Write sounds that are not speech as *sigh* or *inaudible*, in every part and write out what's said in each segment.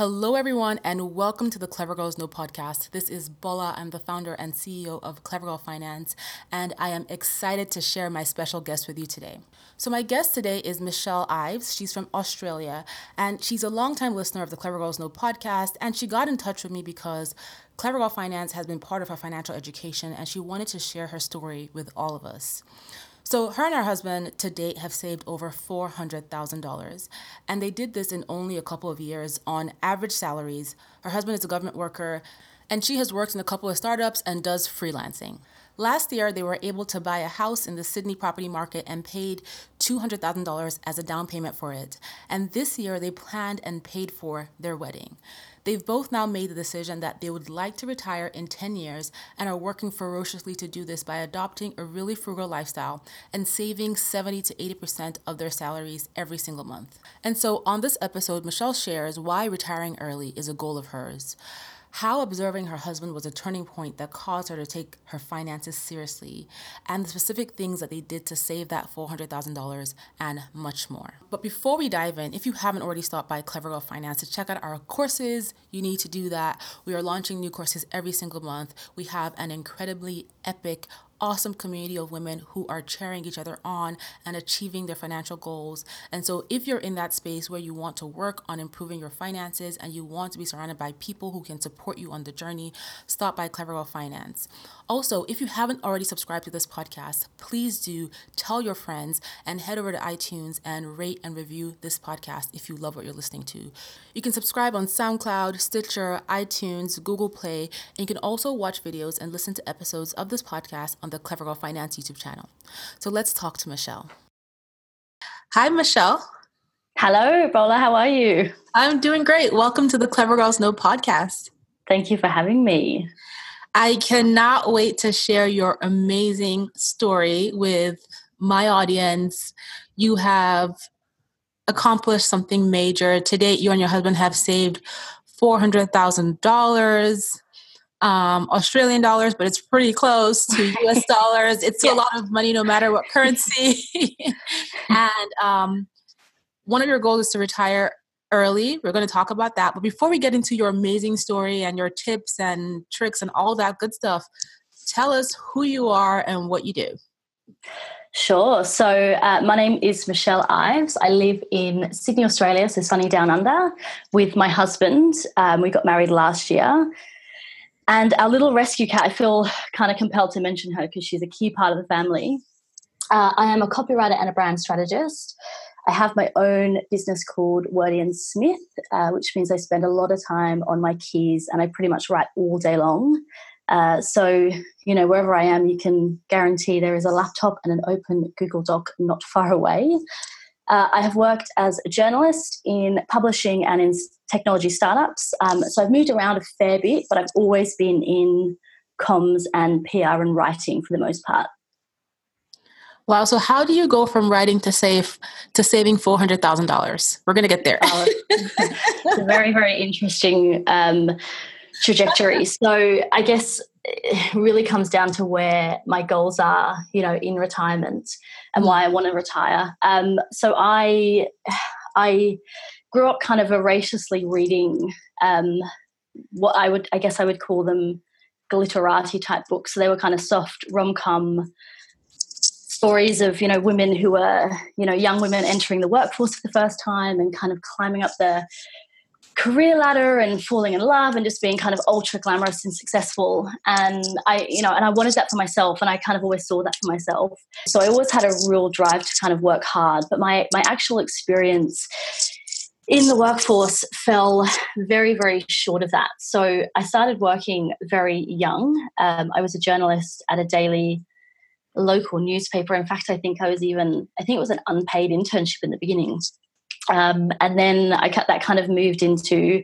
Hello, everyone, and welcome to the Clever Girls Know podcast. This is Bola. I'm the founder and CEO of Clever Girl Finance, and I am excited to share my special guest with you today. So, my guest today is Michelle Ives. She's from Australia, and she's a longtime listener of the Clever Girls Know podcast. And she got in touch with me because Clever Girl Finance has been part of her financial education, and she wanted to share her story with all of us. So, her and her husband to date have saved over $400,000. And they did this in only a couple of years on average salaries. Her husband is a government worker, and she has worked in a couple of startups and does freelancing. Last year, they were able to buy a house in the Sydney property market and paid $200,000 as a down payment for it. And this year, they planned and paid for their wedding. They've both now made the decision that they would like to retire in 10 years and are working ferociously to do this by adopting a really frugal lifestyle and saving 70 to 80% of their salaries every single month. And so on this episode, Michelle shares why retiring early is a goal of hers how observing her husband was a turning point that caused her to take her finances seriously, and the specific things that they did to save that $400,000 and much more. But before we dive in, if you haven't already stopped by Clever Girl Finance to check out our courses, you need to do that. We are launching new courses every single month. We have an incredibly epic awesome community of women who are cheering each other on and achieving their financial goals. And so, if you're in that space where you want to work on improving your finances and you want to be surrounded by people who can support you on the journey, stop by Clever Girl Finance. Also, if you haven't already subscribed to this podcast, please do tell your friends and head over to iTunes and rate and review this podcast if you love what you're listening to. You can subscribe on SoundCloud, Stitcher, iTunes, Google Play, and you can also watch videos and listen to episodes of this podcast on the Clever Girl Finance YouTube channel. So let's talk to Michelle. Hi, Michelle. Hello, Bola. How are you? I'm doing great. Welcome to the Clever Girls Know podcast. Thank you for having me. I cannot wait to share your amazing story with my audience. You have accomplished something major. To date, you and your husband have saved $400,000. Um, Australian dollars, but it's pretty close to *laughs* US dollars. It's yeah. a lot of money no matter what currency. *laughs* and um, one of your goals is to retire early. We're going to talk about that. But before we get into your amazing story and your tips and tricks and all that good stuff, tell us who you are and what you do. Sure. So, uh, my name is Michelle Ives. I live in Sydney, Australia, so sunny down under, with my husband. Um, we got married last year. And our little rescue cat, I feel kind of compelled to mention her because she's a key part of the family. Uh, I am a copywriter and a brand strategist. I have my own business called Wordy and Smith, uh, which means I spend a lot of time on my keys and I pretty much write all day long. Uh, so, you know, wherever I am, you can guarantee there is a laptop and an open Google Doc not far away. Uh, I have worked as a journalist in publishing and in technology startups. Um, so I've moved around a fair bit, but I've always been in comms and PR and writing for the most part. Wow. So how do you go from writing to save to saving four hundred thousand dollars? We're gonna get there. Oh, *laughs* it's a very, very interesting um, trajectory. So I guess it *sighs* really comes down to where my goals are, you know, in retirement and why I want to retire. Um, so I *sighs* I grew up kind of voraciously reading um, what I would I guess I would call them glitterati type books. So they were kind of soft rom com stories of you know women who were you know young women entering the workforce for the first time and kind of climbing up the career ladder and falling in love and just being kind of ultra glamorous and successful and i you know and i wanted that for myself and i kind of always saw that for myself so i always had a real drive to kind of work hard but my my actual experience in the workforce fell very very short of that so i started working very young um, i was a journalist at a daily local newspaper. In fact, I think I was even, I think it was an unpaid internship in the beginning. Um, and then I cut that kind of moved into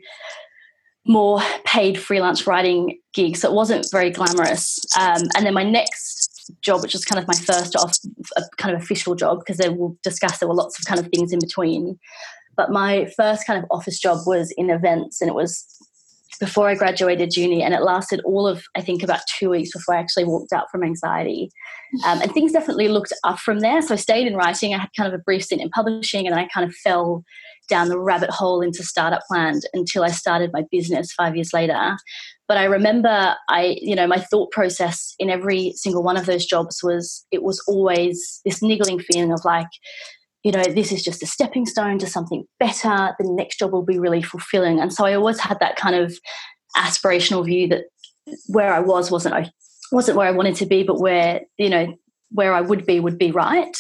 more paid freelance writing gigs. So it wasn't very glamorous. Um, and then my next job, which was kind of my first off, kind of official job, because they will discuss there were lots of kind of things in between. But my first kind of office job was in events, and it was before I graduated uni, and it lasted all of I think about two weeks before I actually walked out from anxiety. Um, and things definitely looked up from there. So I stayed in writing. I had kind of a brief stint in publishing, and then I kind of fell down the rabbit hole into startup land until I started my business five years later. But I remember I, you know, my thought process in every single one of those jobs was it was always this niggling feeling of like, you know, this is just a stepping stone to something better. The next job will be really fulfilling. And so I always had that kind of aspirational view that where I was wasn't wasn't where I wanted to be, but where you know where I would be would be right.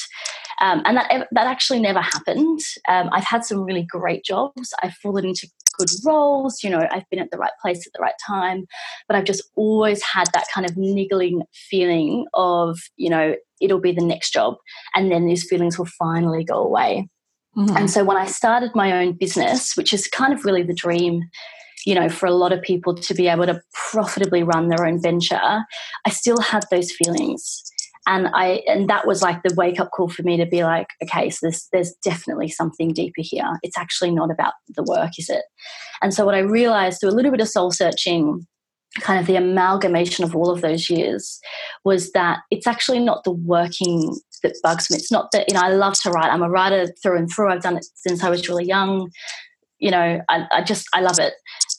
Um, and that that actually never happened. Um, I've had some really great jobs. I've fallen into good roles. You know, I've been at the right place at the right time. But I've just always had that kind of niggling feeling of, you know, it'll be the next job, and then these feelings will finally go away. Mm-hmm. And so when I started my own business, which is kind of really the dream you know, for a lot of people to be able to profitably run their own venture, I still had those feelings. And I and that was like the wake up call for me to be like, okay, so there's there's definitely something deeper here. It's actually not about the work, is it? And so what I realized through a little bit of soul searching, kind of the amalgamation of all of those years, was that it's actually not the working that bugs me. It's not that, you know, I love to write. I'm a writer through and through. I've done it since I was really young you know I, I, just i love it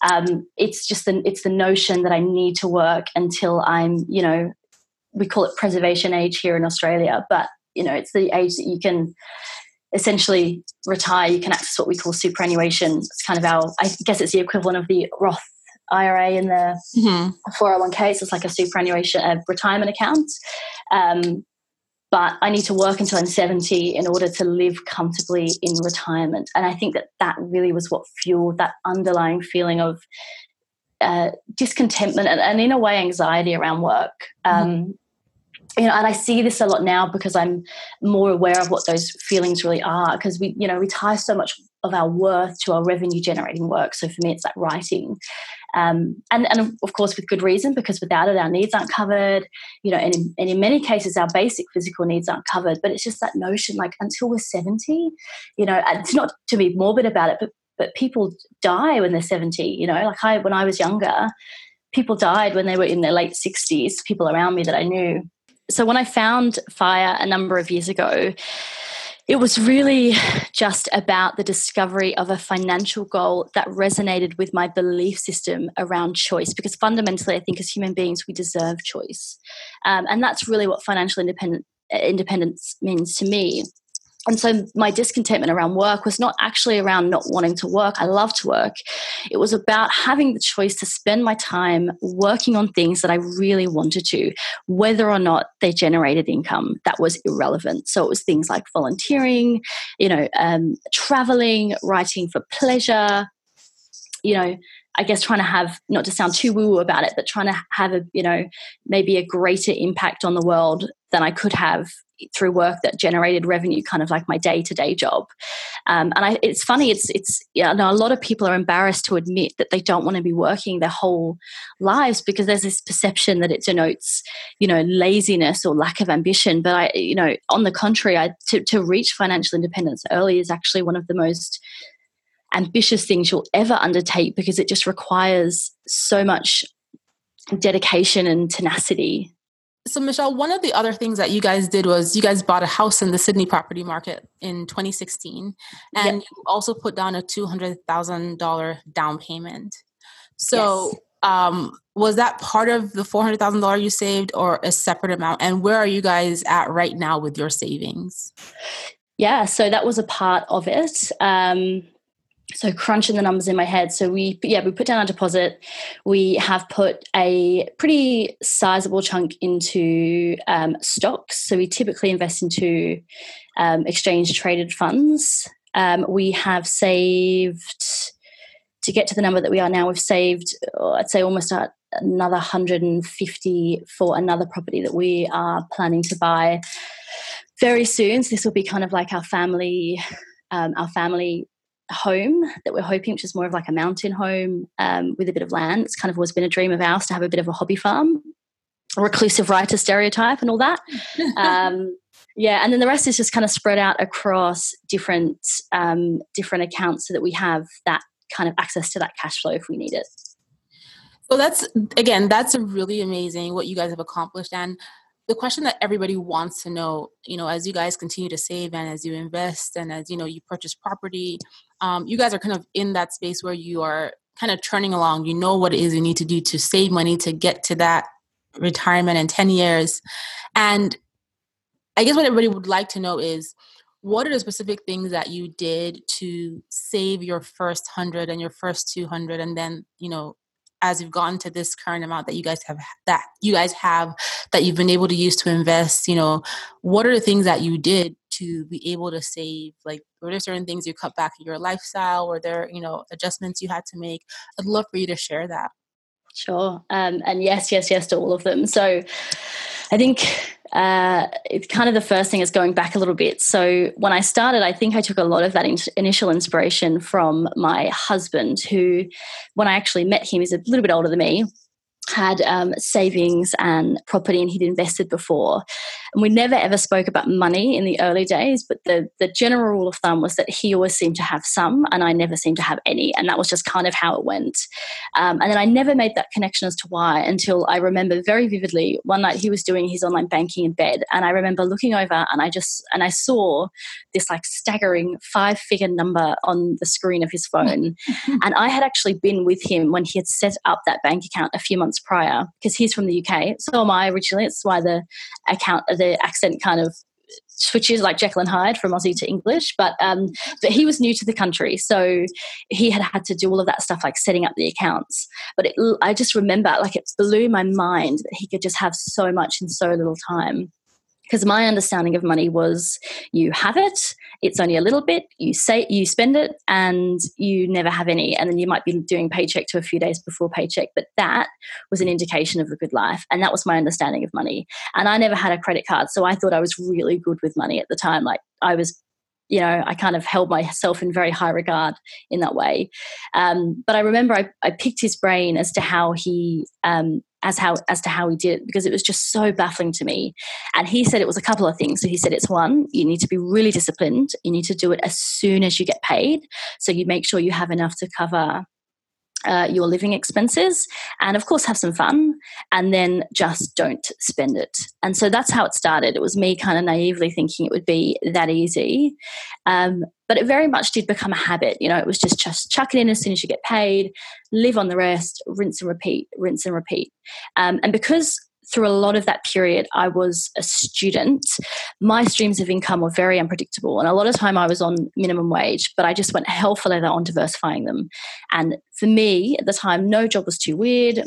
um, it's just the it's the notion that i need to work until i'm you know we call it preservation age here in australia but you know it's the age that you can essentially retire you can access what we call superannuation it's kind of our i guess it's the equivalent of the roth ira in the mm-hmm. 401k so it's like a superannuation a retirement account um, but I need to work until I'm 70 in order to live comfortably in retirement. And I think that that really was what fueled that underlying feeling of uh, discontentment and, and, in a way, anxiety around work. Mm-hmm. Um, mm-hmm. You know, and I see this a lot now because I'm more aware of what those feelings really are. Because we, you know, we tie so much of our worth to our revenue generating work. So for me, it's like writing. Um, and, and of course, with good reason, because without it, our needs aren't covered, you know, and in, and in many cases, our basic physical needs aren't covered. But it's just that notion like until we're 70, you know, it's not to be morbid about it, but, but people die when they're 70, you know, like I, when I was younger, people died when they were in their late 60s, people around me that I knew. So when I found fire a number of years ago, it was really just about the discovery of a financial goal that resonated with my belief system around choice. Because fundamentally, I think as human beings, we deserve choice. Um, and that's really what financial independent, independence means to me and so my discontentment around work was not actually around not wanting to work. I love to work. It was about having the choice to spend my time working on things that I really wanted to, whether or not they generated income. That was irrelevant. So it was things like volunteering, you know, um, traveling, writing for pleasure, you know, I guess trying to have not to sound too woo woo about it, but trying to have a you know maybe a greater impact on the world than I could have through work that generated revenue, kind of like my day to day job. Um, and I, it's funny, it's it's yeah, know, a lot of people are embarrassed to admit that they don't want to be working their whole lives because there's this perception that it denotes, you know, laziness or lack of ambition. But I, you know, on the contrary, I, to to reach financial independence early is actually one of the most ambitious things you'll ever undertake because it just requires so much dedication and tenacity so, Michelle, one of the other things that you guys did was you guys bought a house in the Sydney property market in 2016, and yep. you also put down a $200,000 down payment. So, yes. um, was that part of the $400,000 you saved or a separate amount? And where are you guys at right now with your savings? Yeah, so that was a part of it. Um, so crunching the numbers in my head. So we yeah we put down our deposit. We have put a pretty sizable chunk into um, stocks. So we typically invest into um, exchange traded funds. Um, we have saved to get to the number that we are now we've saved oh, i'd say almost another 150 for another property that we are planning to buy very soon. So this will be kind of like our family um, our family home that we're hoping, which is more of like a mountain home um, with a bit of land. It's kind of always been a dream of ours to have a bit of a hobby farm, a reclusive writer stereotype, and all that. *laughs* um, yeah, and then the rest is just kind of spread out across different um, different accounts so that we have that kind of access to that cash flow if we need it. So that's again, that's really amazing what you guys have accomplished, and the question that everybody wants to know, you know, as you guys continue to save and as you invest and as you know you purchase property, um, you guys are kind of in that space where you are kind of turning along. You know what it is you need to do to save money to get to that retirement in 10 years. And I guess what everybody would like to know is what are the specific things that you did to save your first 100 and your first 200 and then, you know, as you've gotten to this current amount that you guys have that you guys have that you've been able to use to invest, you know, what are the things that you did to be able to save? Like, were there certain things you cut back in your lifestyle? Were there, you know, adjustments you had to make? I'd love for you to share that. Sure. Um, and yes, yes, yes to all of them. So I think uh, it's kind of the first thing is going back a little bit. So when I started, I think I took a lot of that in- initial inspiration from my husband, who, when I actually met him, is a little bit older than me had um, savings and property and he'd invested before. And we never ever spoke about money in the early days, but the, the general rule of thumb was that he always seemed to have some and I never seemed to have any. And that was just kind of how it went. Um, and then I never made that connection as to why until I remember very vividly one night he was doing his online banking in bed. And I remember looking over and I just, and I saw this like staggering five figure number on the screen of his phone. *laughs* and I had actually been with him when he had set up that bank account a few months prior because he's from the UK. So am I originally. It's why the account, the accent kind of switches like Jekyll and Hyde from Aussie to English. But um, but he was new to the country, so he had had to do all of that stuff like setting up the accounts. But it, I just remember like it blew my mind that he could just have so much in so little time because my understanding of money was you have it it's only a little bit you say you spend it and you never have any. And then you might be doing paycheck to a few days before paycheck. But that was an indication of a good life. And that was my understanding of money. And i never had a credit card. So i thought i was really good with money at the time. Like i was you know, I kind of held myself in very high regard in that way. Um, but I remember I, I, picked his brain as to how he um, as how as to how he did it because it was just so baffling to me. And he said it was a couple of things. So he said it's one, you need to be really disciplined. You need to do it as soon as you get paid. So you make sure you have enough to cover uh, your living expenses and of course have some fun and then just don't spend it. And so that's how it started. It was me kind of naively thinking it would be that easy um, but it very much did become a habit. You know it was just just chuck it in as soon as you get paid live on the rest rinse and repeat rinse and repeat. Um, and because through a lot of that period, I was a student. My streams of income were very unpredictable. And a lot of time I was on minimum wage, but I just went hell for leather on diversifying them. And for me at the time, no job was too weird.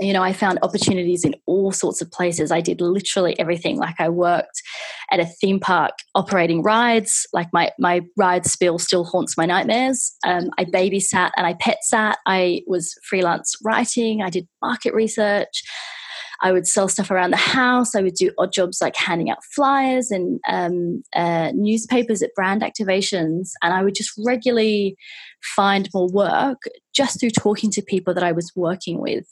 You know, I found opportunities in all sorts of places. I did literally everything. Like I worked at a theme park operating rides. Like my my ride spill still haunts my nightmares. Um, I babysat and I pet sat. I was freelance writing. I did market research. I would sell stuff around the house. I would do odd jobs like handing out flyers and um, uh, newspapers at brand activations. And I would just regularly find more work just through talking to people that I was working with.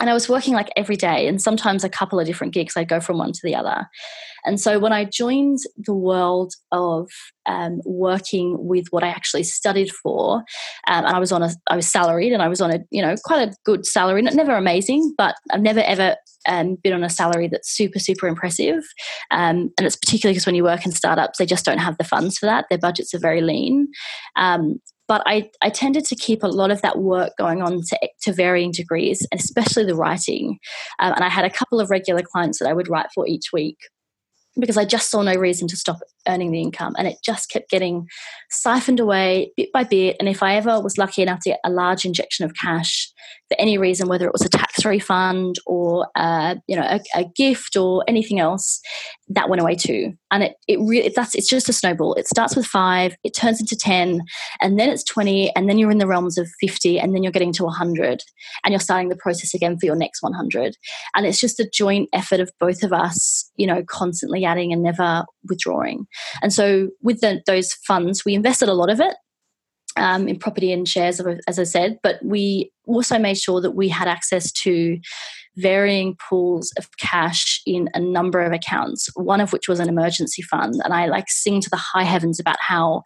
And I was working like every day and sometimes a couple of different gigs. I'd go from one to the other. And so when I joined the world of um, working with what I actually studied for, um, and I was on a, I was salaried, and I was on a, you know, quite a good salary, never amazing, but I've never ever um, been on a salary that's super, super impressive. Um, and it's particularly because when you work in startups, they just don't have the funds for that. Their budgets are very lean. But I, I tended to keep a lot of that work going on to, to varying degrees, especially the writing. Um, and I had a couple of regular clients that I would write for each week because I just saw no reason to stop earning the income. And it just kept getting siphoned away bit by bit. And if I ever was lucky enough to get a large injection of cash for any reason, whether it was a tax refund or uh, you know a, a, gift or anything else, that went away too. And it it really that's it's just a snowball. It starts with five, it turns into ten, and then it's twenty, and then you're in the realms of fifty, and then you're getting to hundred, and you're starting the process again for your next one hundred. And it's just a joint effort of both of us, you know, constantly adding and never withdrawing. And so with the, those funds, we invested a lot of it um, in property and shares, as I said, but we also made sure that we had access to varying pools of cash in a number of accounts, one of which was an emergency fund. And I like sing to the high heavens about how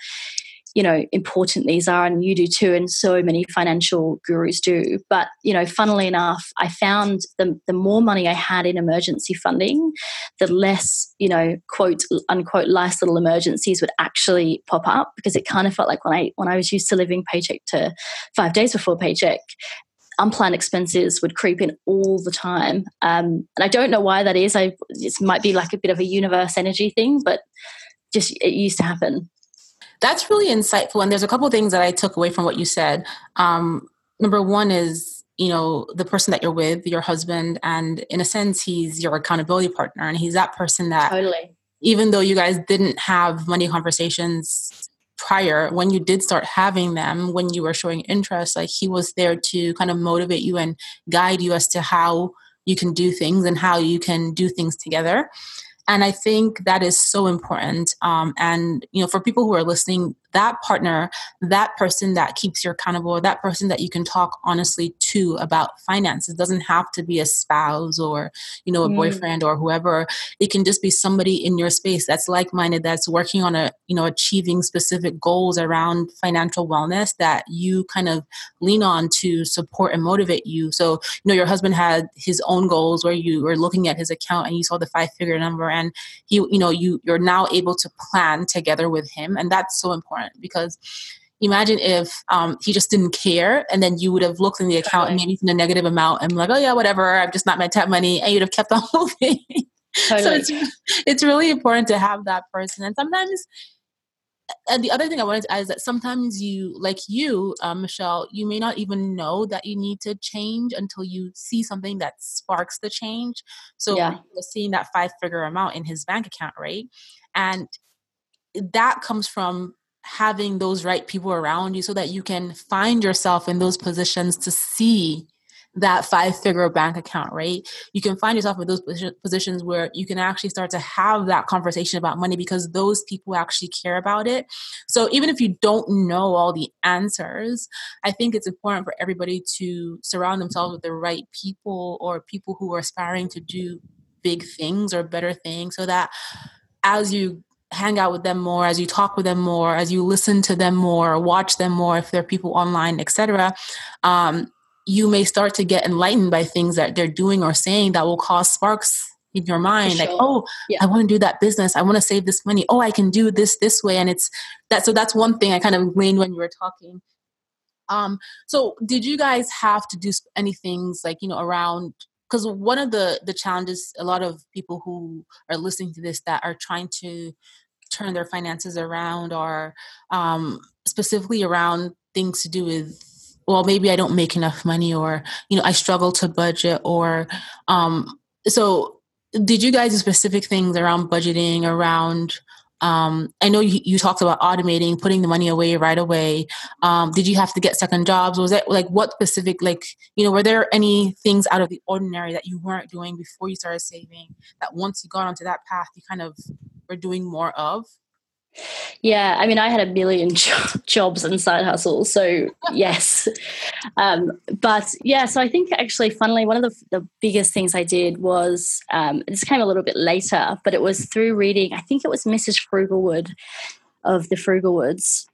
you know important these are and you do too and so many financial gurus do. But you know funnily enough i found the, the more money i had in emergency funding the less you know quote unquote nice little emergencies would actually pop up because it kind of felt like when i when i was used to living paycheck to five days before paycheck unplanned expenses would creep in all the time. Um, and i don't know why that is. I it might be like a bit of a universe energy thing but just it used to happen that's really insightful. And there's a couple things that I took away from what you said. Um, number one is, you know, the person that you're with, your husband, and in a sense, he's your accountability partner. And he's that person that, totally. even though you guys didn't have money conversations prior, when you did start having them, when you were showing interest, like he was there to kind of motivate you and guide you as to how you can do things and how you can do things together and i think that is so important um, and you know for people who are listening that partner, that person that keeps you accountable, that person that you can talk honestly to about finances. It doesn't have to be a spouse or, you know, a mm. boyfriend or whoever. It can just be somebody in your space that's like-minded, that's working on a, you know, achieving specific goals around financial wellness that you kind of lean on to support and motivate you. So, you know, your husband had his own goals where you were looking at his account and you saw the five figure number and he, you know, you you're now able to plan together with him. And that's so important different because imagine if um, he just didn't care and then you would have looked in the account totally. and maybe seen a negative amount and like, oh yeah, whatever, I'm just not to have money and you'd have kept *laughs* on moving. Totally. so it's, it's really important to have that person. And sometimes, and the other thing I wanted to add is that sometimes you, like you, um, Michelle, you may not even know that you need to change until you see something that sparks the change. So yeah. seeing that five figure amount in his bank account, right? And that comes from having those right people around you so that you can find yourself in those positions to see that five figure bank account, right? You can find yourself in those positions where you can actually start to have that conversation about money because those people actually care about it. So even if you don't know all the answers, I think it's important for everybody to surround themselves with the right people or people who are aspiring to do big things or better things so that as you hang out with them more, as you talk with them more, as you listen to them more, watch them more, if they're people online, etc., um, you may start to get enlightened by things that they're doing or saying that will cause sparks in your mind sure. like oh yeah. i want to do that business i want to save this money oh i can do this this way and it's that so that's one thing i kind of gleaned when you were talking um so did you guys have to do any things like you know around because one of the the challenges a lot of people who are listening to this that are trying to turn their finances around or um, specifically around things to do with well maybe i don't make enough money or you know i struggle to budget or um, so did you guys do specific things around budgeting around um, I know you, you, talked about automating, putting the money away right away. Um, did you have to get second jobs? Was it like what specific, like, you know, were there any things out of the ordinary that you weren't doing before you started saving that once you got onto that path, you kind of were doing more of? Yeah, I mean, I had a million *laughs* jobs and side hustles, so yes. Um, but yeah, so I think actually, funnily, one of the, the biggest things I did was um, this came a little bit later, but it was through reading. I think it was Mrs. Frugalwood of the Frugalwoods,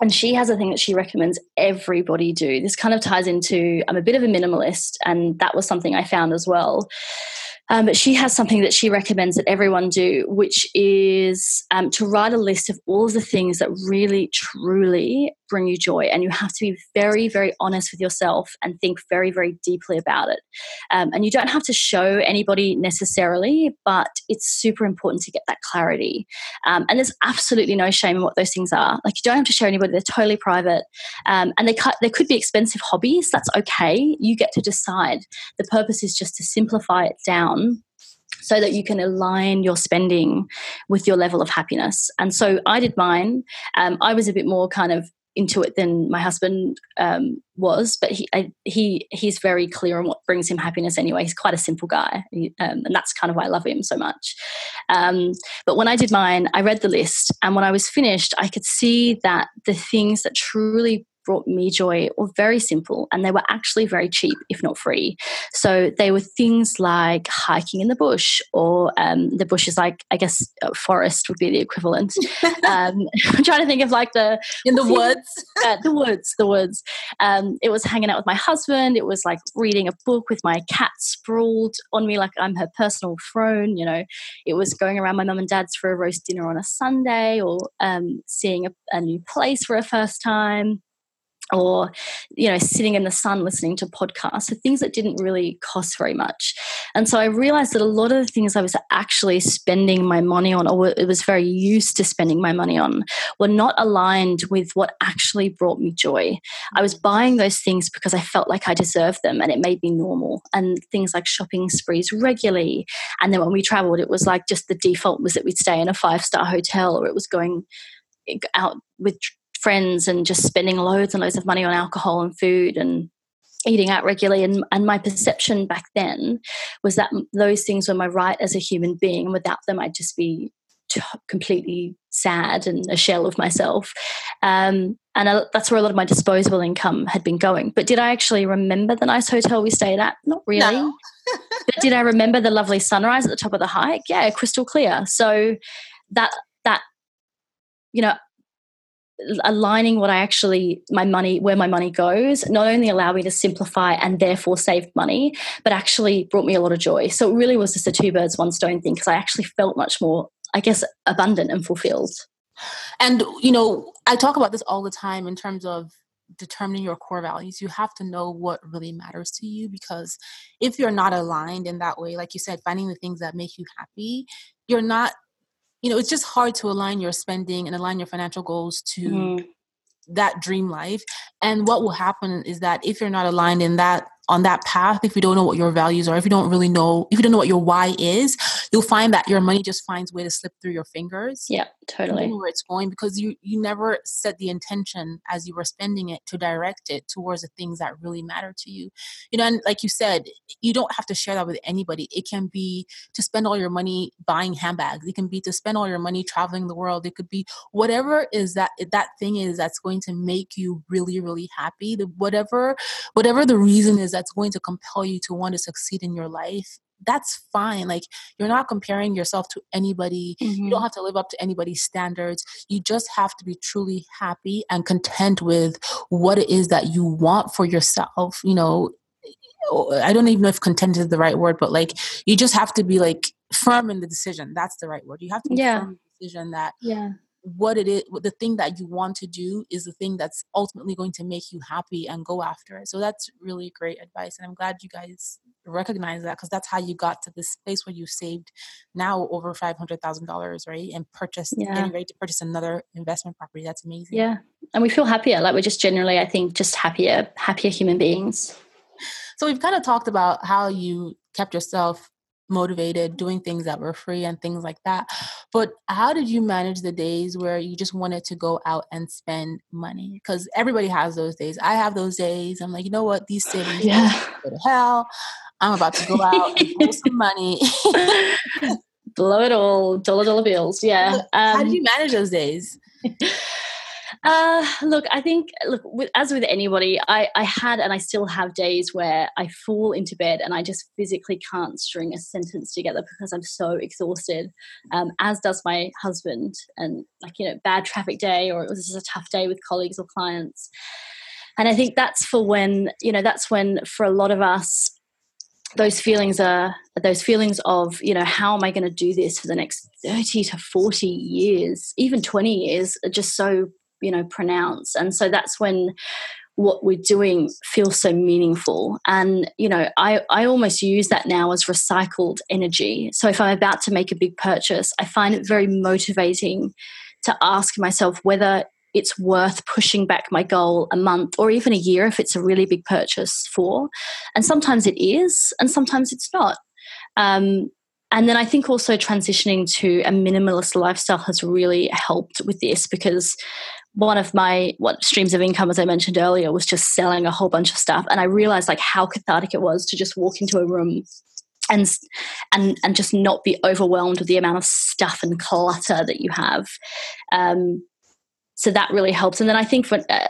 and she has a thing that she recommends everybody do. This kind of ties into I'm a bit of a minimalist, and that was something I found as well. Um, but she has something that she recommends that everyone do, which is um, to write a list of all of the things that really, truly bring you joy. And you have to be very, very honest with yourself and think very, very deeply about it. Um, and you don't have to show anybody necessarily, but it's super important to get that clarity. Um, and there's absolutely no shame in what those things are. Like you don't have to show anybody; they're totally private. Um, and they they could be expensive hobbies. That's okay. You get to decide. The purpose is just to simplify it down so that you can align your spending with your level of happiness. And so I did mine. Um, I was a bit more kind of into it than my husband um, was, but he I, he he's very clear on what brings him happiness. Anyway, he's quite a simple guy, he, um, and that's kind of why I love him so much. Um, but when I did mine, I read the list, and when I was finished, I could see that the things that truly brought me joy were very simple and they were actually very cheap, if not free. So they were things like hiking in the bush, or um, the bush is like, I guess, forest would be the equivalent. *laughs* um, *laughs* I'm trying to think of like the in the *laughs* woods, uh, the woods, the woods. Um, it was hanging out with my husband. It was like reading a book with my cat sprawled on me like I'm her personal throne. You know, it was going around my mum and dad's for a roast dinner on a Sunday, or um, seeing a, a new place for a first time or you know sitting in the sun listening to podcasts so things that didn't really cost very much. And so i realized that a lot of the things i was actually spending my money on or it was very used to spending my money on were not aligned with what actually brought me joy. I was buying those things because i felt like i deserved them and it made me normal. And things like shopping sprees regularly. And then when we traveled it was like just the default was that we'd stay in a five star hotel or it was going eh, out with friends and just spending loads and loads of money on alcohol and food and eating out regularly. And, and my perception back then was that those things were my right as a human being. And without them i'd just be completely sad and a shell of myself. Um, and I, that's where a lot of my disposable income had been going. But did i actually remember the nice hotel we stayed at? Not really. No. *laughs* but did i remember the lovely sunrise at the top of the hike? Yeah crystal clear. So that that you know aligning what I actually my money where my money goes not only allowed me to simplify and therefore save money, but actually brought me a lot of joy. So it really was just a two birds one stone thing because I actually felt much more, I guess, abundant and fulfilled. And you know, I talk about this all the time in terms of determining your core values. You have to know what really matters to you because if you're not aligned in that way, like you said, finding the things that make you happy, you're not you know it's just hard to align your spending and align your financial goals to mm. that dream life and what will happen is that if you're not aligned in that on that path if you don't know what your values are if you don't really know if you don't know what your why is you'll find that your money just finds way to slip through your fingers. Yeah totally. Where it's going because you you never set the intention as you were spending it to direct it towards the things that really matter to you. You know and like you said you don't have to share that with anybody. It can be to spend all your money buying handbags. It can be to spend all your money traveling the world. It could be whatever is that that thing is that's going to make you really really happy. The whatever whatever the reason is that's going to compel you to want to succeed in your life that's fine like you're not comparing yourself to anybody mm-hmm. you don't have to live up to anybody's standards you just have to be truly happy and content with what it is that you want for yourself you know i don't even know if content is the right word but like you just have to be like firm in the decision that's the right word you have to be yeah. firm in the decision that yeah what it is the thing that you want to do is the thing that's ultimately going to make you happy and go after it. So that's really great advice and i'm glad you guys recognize that because that's how you got to this place where you saved now over $500000 right and purchased yeah. getting ready to purchase another investment property. That's amazing. Yeah and we feel happier like we're just generally i think just happier happier human beings. So we've kind of talked about how you kept yourself motivated doing things that were free and things like that but how did you manage the days where you just wanted to go out and spend money? Because everybody has those days. I have those days. I'm like you know what? These *laughs* savings yeah. go to hell. I'm about to go out and blow some *laughs* money. Blow it all dollar dollar bills. *laughs* Yeah um, how did um you manage those days uh, look, I think, look, with, as with anybody, I, I had and I still have days where I fall into bed and I just physically can't string a sentence together because I'm so exhausted, um, as does my husband. And, like, you know, bad traffic day or it was just a tough day with colleagues or clients. And I think that's for when, you know, that's when for a lot of us, those feelings are those feelings of you know how am i going to do this for the next 30 to 40 years even 20 years are just so you know pronounce. And so that's when what we're doing feels so meaningful. And you know I, I almost use that now as recycled energy. So if i'm about to make a big purchase i find it very motivating to ask myself whether it's worth pushing back my goal a month or even a year if it's a really big purchase for. And sometimes it is and sometimes it's not. Um, and then I think also transitioning to a minimalist lifestyle has really helped with this because one of my what streams of income as i mentioned earlier was just selling a whole bunch of stuff. And i realized like how cathartic it was to just walk into a room and and and just not be overwhelmed with the amount of stuff and clutter that you have. Um, so that really helps. And then i think for uh,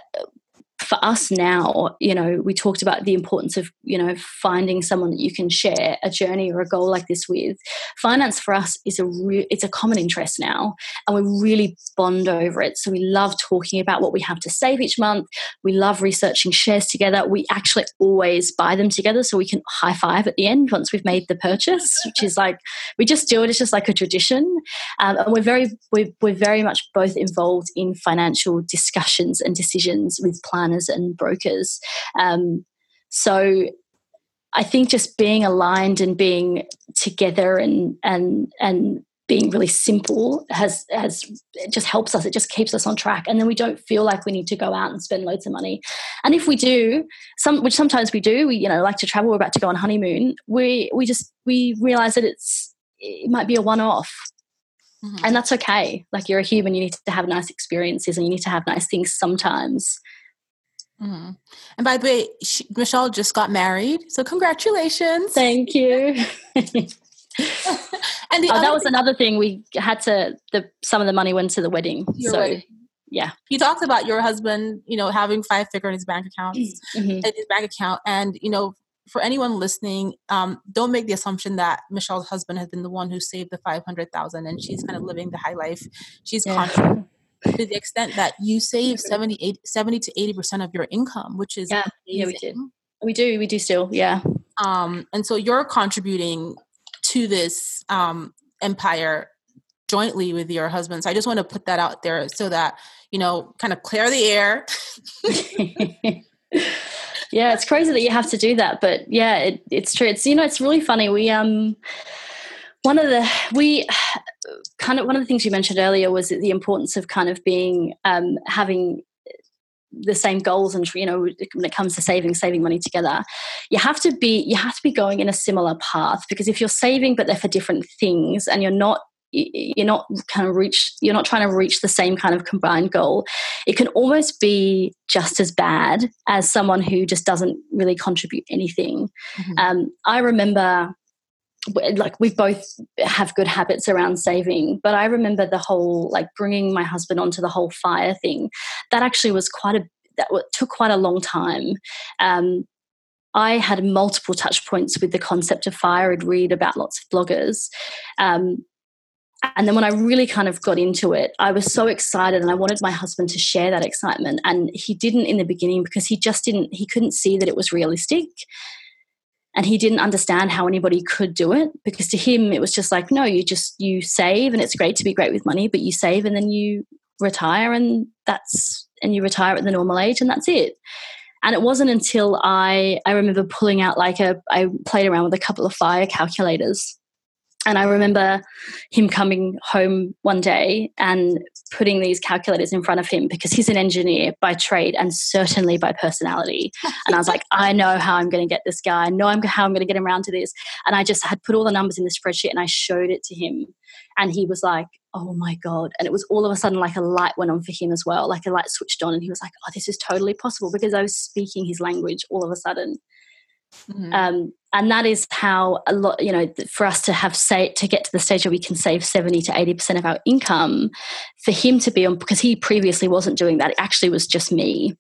for us now, you know, we talked about the importance of, you know, finding someone that you can share a journey or a goal like this with. Finance for us is a it's a common interest now, and we really bond over it. So we love talking about what we have to save each month. We love researching shares together. We actually always buy them together so we can high five at the end once we've made the purchase, which is like we just do it. It's just like a tradition, um, and we're very we're, we're very much both involved in financial discussions and decisions with planners planners and brokers. Um, so I think just being aligned and being together and and and being really simple has has it just helps us. It just keeps us on track, and then we don't feel like we need to go out and spend loads of money. And if we do, some which sometimes we do, we you know like to travel. We're about to go on honeymoon. We we just we realize that it's it might be a one off. Mm-hmm. And that's okay. Like you're a human, you need to have nice experiences and you need to have nice things sometimes. Mm-hmm. And by the way, she, Michelle just got married, so congratulations! Thank you. *laughs* *laughs* and oh, that was thing- another thing we had to. The some of the money went to the wedding. so wedding. yeah, you talked about your husband, you know, having five figure in his bank account, mm-hmm. in his bank account, and you know, for anyone listening, um, don't make the assumption that Michelle's husband has been the one who saved the five hundred thousand, and she's kind of living the high life. She's yeah. contributing to the extent that you save 70, 70 to 80% of your income, which is yeah, amazing. yeah, we do. We do, we do still, yeah. Um, and so you're contributing to this um, empire jointly with your husband. So I just want to put that out there so that, you know, kind of clear the air. *laughs* yeah, it's crazy that you have to do that, but yeah, it, it's true. It's, you know, it's really funny. We, um, one of the we kind of one of the things you mentioned earlier was the importance of kind of being um, having the same goals and you know when it comes to saving saving money together you have to be you have to be going in a similar path because if you're saving but they're for different things and you're not you're not kind of reach you're not trying to reach the same kind of combined goal it can almost be just as bad as someone who just doesn't really contribute anything mm-hmm. um, i remember like we both have good habits around saving but i remember the whole like bringing my husband onto the whole fire thing that actually was quite a that took quite a long time um, I had multiple touch points with the concept of fire. I'd read about lots of bloggers. Um, and then when I really kind of got into it, I was so excited and I wanted my husband to share that excitement. And he didn't in the beginning because he just didn't, he couldn't see that it was realistic and he didn't understand how anybody could do it because to him it was just like no you just you save and it's great to be great with money but you save and then you retire and that's and you retire at the normal age and that's it. And it wasn't until i i remember pulling out like a i played around with a couple of fire calculators and I remember him coming home one day and putting these calculators in front of him because he's an engineer by trade and certainly by personality. *laughs* and I was like, I know how I'm going to get this guy. I know how I'm going to get him around to this. And I just had put all the numbers in the spreadsheet and I showed it to him. And he was like, oh my God. And it was all of a sudden like a light went on for him as well, like a light switched on. And he was like, oh, this is totally possible because I was speaking his language all of a sudden. Mm-hmm. Um, and that is how a lot, you know, for us to have say to get to the stage where we can save seventy to eighty percent of our income, for him to be on because he previously wasn't doing that. It actually was just me.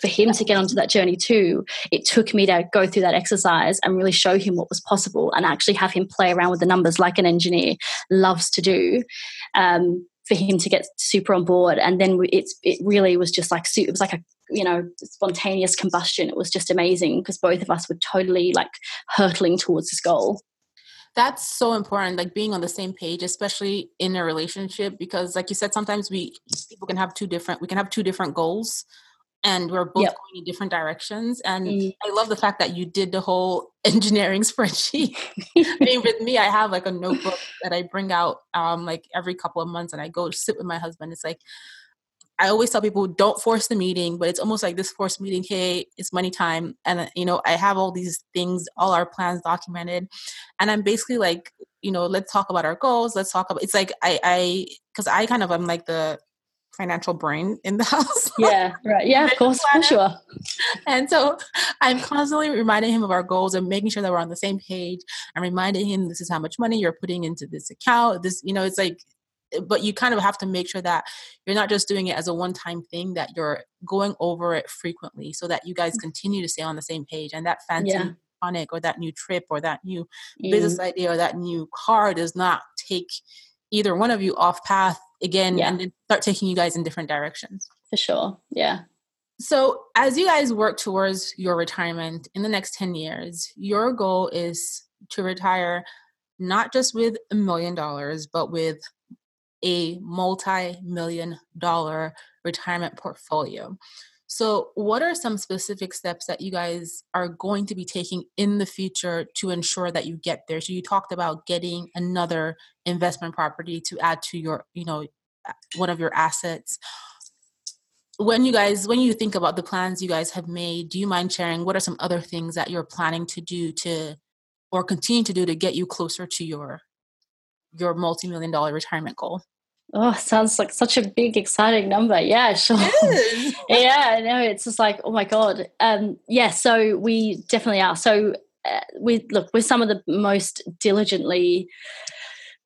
For him to get onto that journey too, it took me to go through that exercise and really show him what was possible, and actually have him play around with the numbers like an engineer loves to do. Um, for him to get super on board, and then it's it really was just like it was like a you know spontaneous combustion it was just amazing because both of us were totally like hurtling towards this goal that's so important like being on the same page especially in a relationship because like you said sometimes we people can have two different we can have two different goals and we're both yep. going in different directions and mm. i love the fact that you did the whole *laughs* engineering spreadsheet i mean with me i have like a notebook that i bring out um like every couple of months and i go sit with my husband it's like I always tell people don't force the meeting, but it's almost like this forced meeting. Hey, it's money time, and you know I have all these things, all our plans documented, and I'm basically like, you know, let's talk about our goals. Let's talk about. It's like I, I, because I kind of am like the financial brain in the *laughs* house. Yeah, right. Yeah, of course, for sure. And so I'm constantly reminding him of our goals and making sure that we're on the same page. I'm reminding him this is how much money you're putting into this account. This, you know, it's like but you kind of have to make sure that you're not just doing it as a one time thing that you're going over it frequently so that you guys mm. continue to stay on the same page and that fancy yeah. tonic or that new trip or that new mm. business idea or that new car does not take either one of you off path again yeah. and start taking you guys in different directions for sure yeah so as you guys work towards your retirement in the next 10 years your goal is to retire not just with a million dollars but with a multi million dollar retirement portfolio. So, what are some specific steps that you guys are going to be taking in the future to ensure that you get there? So, you talked about getting another investment property to add to your, you know, one of your assets. When you guys, when you think about the plans you guys have made, do you mind sharing what are some other things that you're planning to do to, or continue to do to get you closer to your, your multi-million dollar retirement goal? Oh, sounds like such a big, exciting number. Yeah, *laughs* sure. *laughs* yeah, no, it's just like, oh my God. Um, yeah, so we definitely are. So uh, we look, we're some of the most diligently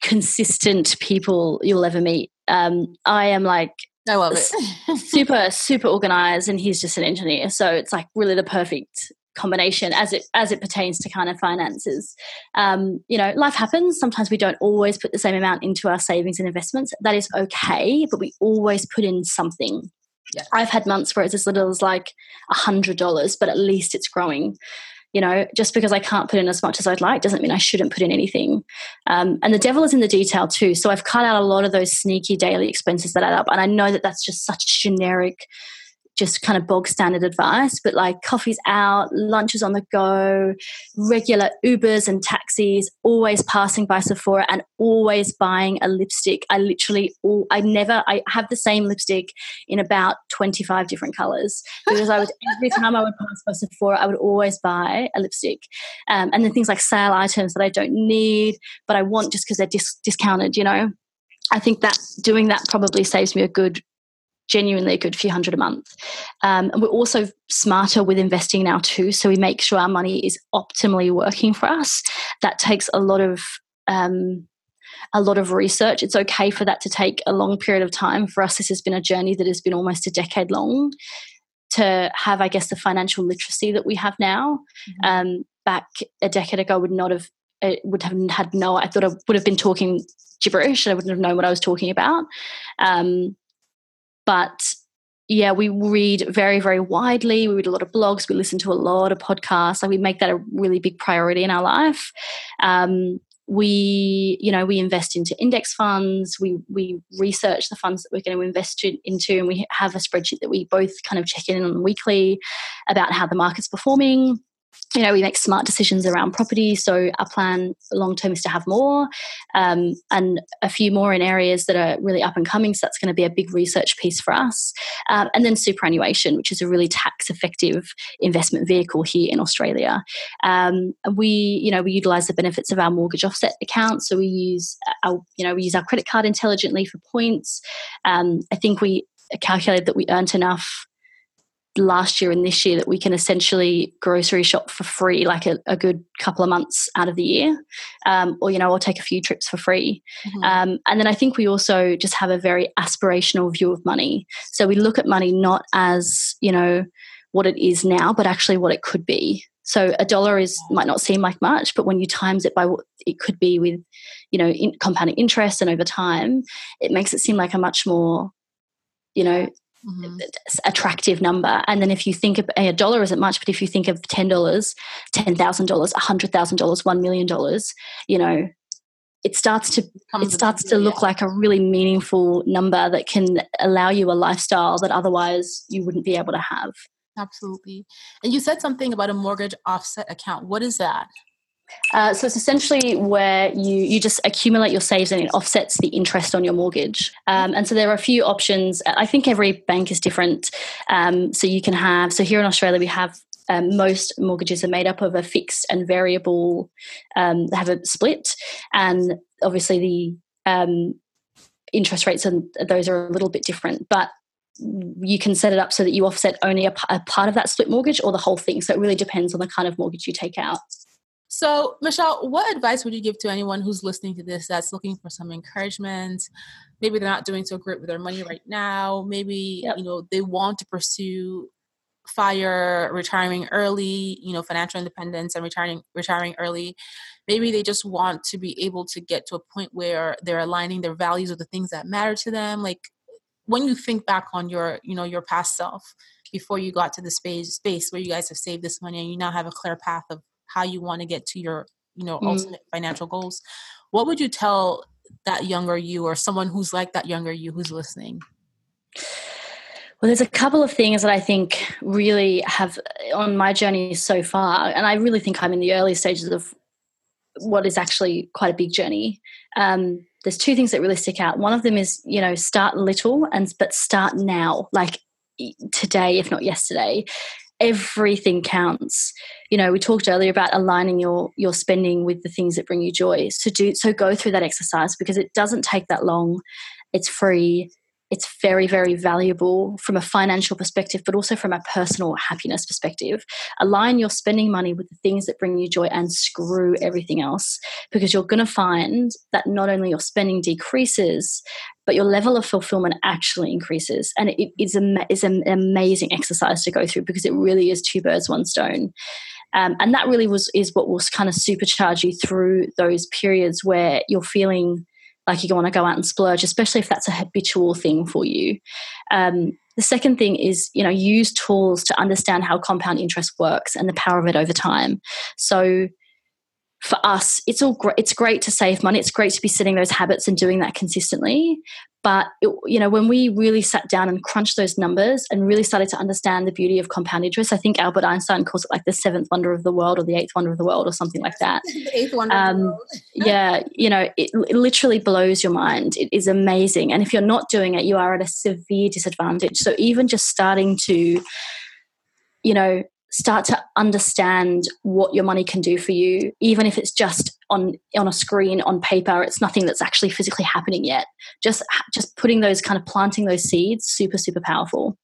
consistent people you'll ever meet. Um, I am like I love it. super, super organized, and he's just an engineer. So it's like really the perfect combination as it as it pertains to kind of finances. Um, you know, life happens. Sometimes we don't always put the same amount into our savings and investments. That is okay, but we always put in something. Yeah. I've had months where it's as little as like a hundred dollars, but at least it's growing. You know, just because I can't put in as much as I'd like doesn't mean I shouldn't put in anything. Um, and the devil is in the detail too. So I've cut out a lot of those sneaky daily expenses that add up. And I know that that's just such generic just kind of bog standard advice, but like coffee's out, lunches on the go, regular Ubers and taxis, always passing by Sephora and always buying a lipstick. I literally, all, I never, I have the same lipstick in about 25 different colors because I would, every *laughs* time I would pass by Sephora, I would always buy a lipstick. Um, and then things like sale items that I don't need, but I want just because they're dis- discounted, you know? I think that doing that probably saves me a good genuinely a good few hundred a month. Um, and we're also smarter with investing now too. So we make sure our money is optimally working for us. That takes a lot of um, a lot of research. It's okay for that to take a long period of time. For us, this has been a journey that has been almost a decade long to have, I guess, the financial literacy that we have now. Mm-hmm. Um, back a decade ago, would not have it uh, would have had no. I thought I would have been talking gibberish. I wouldn't have known what I was talking about. Um, but yeah, we read very, very widely. We read a lot of blogs. We listen to a lot of podcasts. Like we make that a really big priority in our life. Um, we, you know, we invest into index funds. We we research the funds that we're going to invest into, and we have a spreadsheet that we both kind of check in on weekly about how the market's performing you know, we make smart decisions around property. So our plan long term is to have more um, and a few more in areas that are really up and coming. So that's going to be a big research piece for us. Um, and then superannuation, which is a really tax effective investment vehicle here in Australia. Um, we, you know, we utilize the benefits of our mortgage offset account. So we use our, you know, we use our credit card intelligently for points. Um, I think we calculated that we earned enough last year and this year that we can essentially grocery shop for free like a, a good couple of months out of the year. Um, or you know or take a few trips for free. Mm-hmm. um, and then i think we also just have a very aspirational view of money. So we look at money not as you know what it is now but actually what it could be. So a dollar is might not seem like much but when you times it by what it could be with you know in compounding interest and over time it makes it seem like a much more you know mm-hmm. attractive number. And then if you think of a dollar isn't much, but if you think of ten dollars, ten thousand dollars, a hundred thousand dollars, one million dollars, you know, it starts to it starts to look like a really meaningful number that can allow you a lifestyle that otherwise you wouldn't be able to have. Absolutely. And you said something about a mortgage offset account. What is that? Uh, so it's essentially where you you just accumulate your saves and it offsets the interest on your mortgage. Um, and so there are a few options. I think every bank is different. Um, so you can have so here in Australia we have um, most mortgages are made up of a fixed and variable. Um, have a split, and obviously the um, interest rates and those are a little bit different, but you can set it up so that you offset only a, part of that split mortgage or the whole thing. So it really depends on the kind of mortgage you take out. So, Michelle, what advice would you give to anyone who's listening to this that's looking for some encouragement? Maybe they're not doing so great with their money right now. Maybe yep. you know they want to pursue fire retiring early you know financial independence and retiring retiring early maybe they just want to be able to get to a point where they're aligning their values with the things that matter to them like when you think back on your you know your past self before you got to the space space where you guys have saved this money and you now have a clear path of how you want to get to your you know mm. ultimate financial goals what would you tell that younger you or someone who's like that younger you who's listening well, there's a couple of things that I think really have on my journey so far, and I really think I'm in the early stages of what is actually quite a big journey. Um, there's two things that really stick out. One of them is, you know, start little and but start now, like today, if not yesterday. Everything counts. You know, we talked earlier about aligning your your spending with the things that bring you joy. So do so go through that exercise because it doesn't take that long. It's free it's very, very valuable from a financial perspective, but also from a personal happiness perspective. Align your spending money with the things that bring you joy and screw everything else because you're going to find that not only your spending decreases, but your level of fulfillment actually increases. And it is, a, is an amazing exercise to go through because it really is two birds, one stone. Um, and that really was is what will kind of supercharge you through those periods where you're feeling like you want to go out and splurge, especially if that's a habitual thing for you. Um, the second thing is, you know, use tools to understand how compound interest works and the power of it over time. So for us, it's all great. It's great to save money. It's great to be setting those habits and doing that consistently. But it, you know, when we really sat down and crunched those numbers and really started to understand the beauty of compound interest, I think Albert Einstein calls it like the seventh wonder of the world or the eighth wonder of the world or something like that. *laughs* the eighth wonder um, *laughs* yeah, you know, it, it literally blows your mind. It is amazing, and if you're not doing it, you are at a severe disadvantage. So even just starting to you know start to understand what your money can do for you even if it's just on on a screen on paper it's nothing that's actually physically happening yet. Just just putting those kind of planting those seeds super super powerful.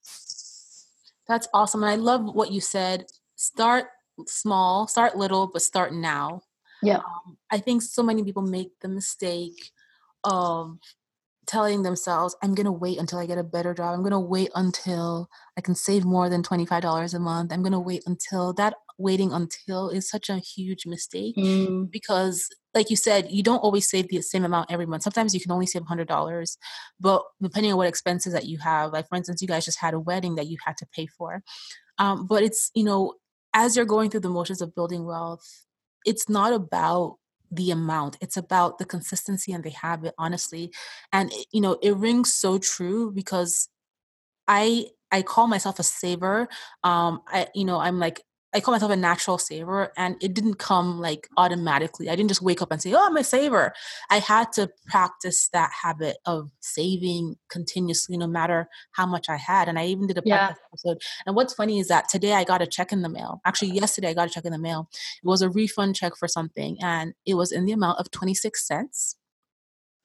That's awesome and i love what you said. Start small start little but start now. Yeah. Um, i think so many people make the mistake of telling themselves, I'm going to wait until I get a better job. I'm going to wait until I can save more than $25 a month. I'm going to wait until that waiting until is such a huge mistake mm. because like you said you don't always save the same amount every month sometimes you can only save $100 but depending on what expenses that you have like for instance you guys just had a wedding that you had to pay for um, but it's you know as you're going through the motions of building wealth it's not about the amount it's about the consistency and the habit honestly and you know it rings so true because i i call myself a saver um i you know i'm like I call myself a natural saver, and it didn't come like automatically. I didn't just wake up and say, "Oh, I'm a saver." I had to practice that habit of saving continuously, no matter how much I had. And I even did a yeah. episode. And what's funny is that today I got a check in the mail. Actually, yesterday I got a check in the mail. It was a refund check for something, and it was in the amount of twenty six cents.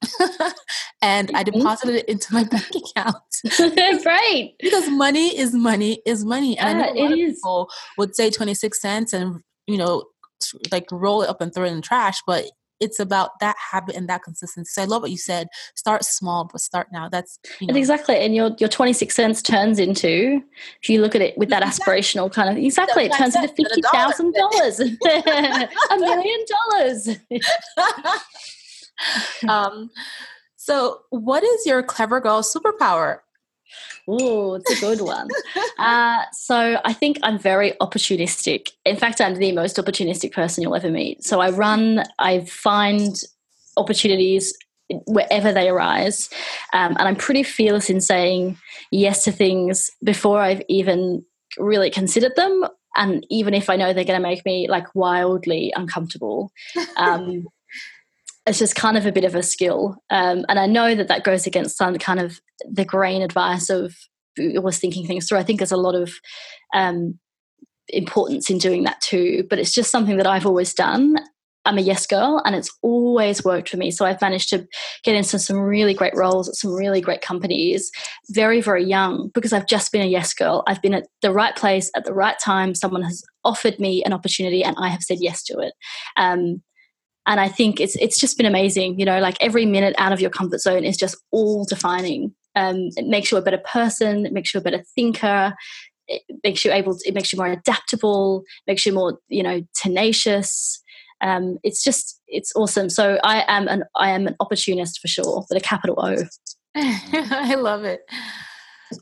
*laughs* and I mm-hmm. deposited it into my *laughs* bank account. *laughs* right. Because money is money is money. Yeah, and I know a lot of people would say 26 cents and, you know, like roll it up and throw it in the trash, but it's about that habit and that consistency. So I love what you said. Start small, but start now. That's you know. exactly. And your your twenty six cents turns into, if you look at it with that aspirational kind of exactly, it turns into fifty thousand dollars, a million dollars. *laughs* um, so, what is your clever girl superpower? Oh, it's a good one. uh, so I think I'm very opportunistic. In fact, I'm the most opportunistic person you'll ever meet. So I run, I find opportunities wherever they arise. Um, and I'm pretty fearless in saying yes to things before I've even really considered them. And even if I know they're going to make me like wildly uncomfortable. *laughs* Um, it's just kind of a bit of a skill. Um, and I know that that goes against some kind of the grain advice of was thinking things through. I think there's a lot of um, importance in doing that too, but it's just something that I've always done. I'm a yes girl and it's always worked for me. So I've managed to get into some really great roles at some really great companies very, very young because I've just been a yes girl. I've been at the right place at the right time. Someone has offered me an opportunity and I have said yes to it. Um, and I think it's it's just been amazing. You know, like every minute out of your comfort zone is just all defining. Um, it makes you a better person. It makes you a better thinker. It makes you able. To, it makes you more adaptable. Makes you more, you know, tenacious um, it's just it's awesome. So I am an I am an opportunist for sure, with a capital O. *laughs* I love it.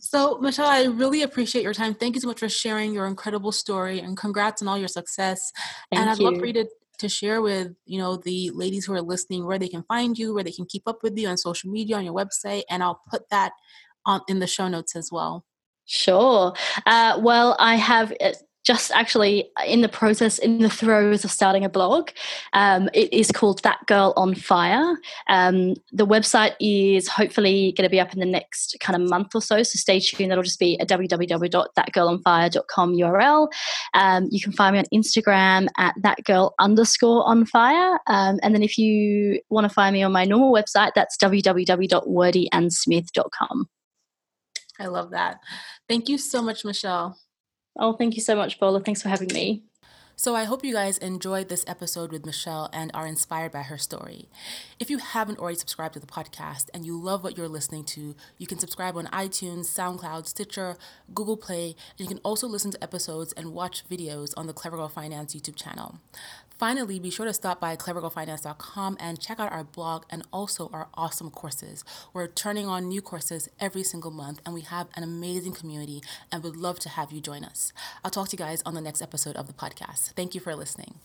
So, Michelle, I really appreciate your time. Thank you so much for sharing your incredible story and congrats on all your success. Thank and I'd you. love for you to, to share with, you know, the ladies who are listening where they can find you, where they can keep up with you on social media, on your website, and I'll put that on in the show notes as well. Sure. Uh, well, I have uh, just actually in the process, in the throes of starting a blog. Um, it is called That Girl on Fire. Um, the website is hopefully going to be up in the next kind of month or so, so stay tuned. That'll just be a www.thatgirlonfire.com URL. Um, you can find me on Instagram at thatgirl underscore on fire. Um, and then if you want to find me on my normal website, that's www.wordyandsmith.com. I love that. Thank you so much, Michelle. Oh, thank you so much, Paula. Thanks for having me. So, I hope you guys enjoyed this episode with Michelle and are inspired by her story. If you haven't already subscribed to the podcast and you love what you're listening to, you can subscribe on iTunes, SoundCloud, Stitcher, Google Play, and you can also listen to episodes and watch videos on the Clever Girl Finance YouTube channel. Finally, be sure to stop by clevergirlfinance.com and check out our blog and also our awesome courses. We're turning on new courses every single month, and we have an amazing community and would love to have you join us. I'll talk to you guys on the next episode of the podcast. Thank you for listening.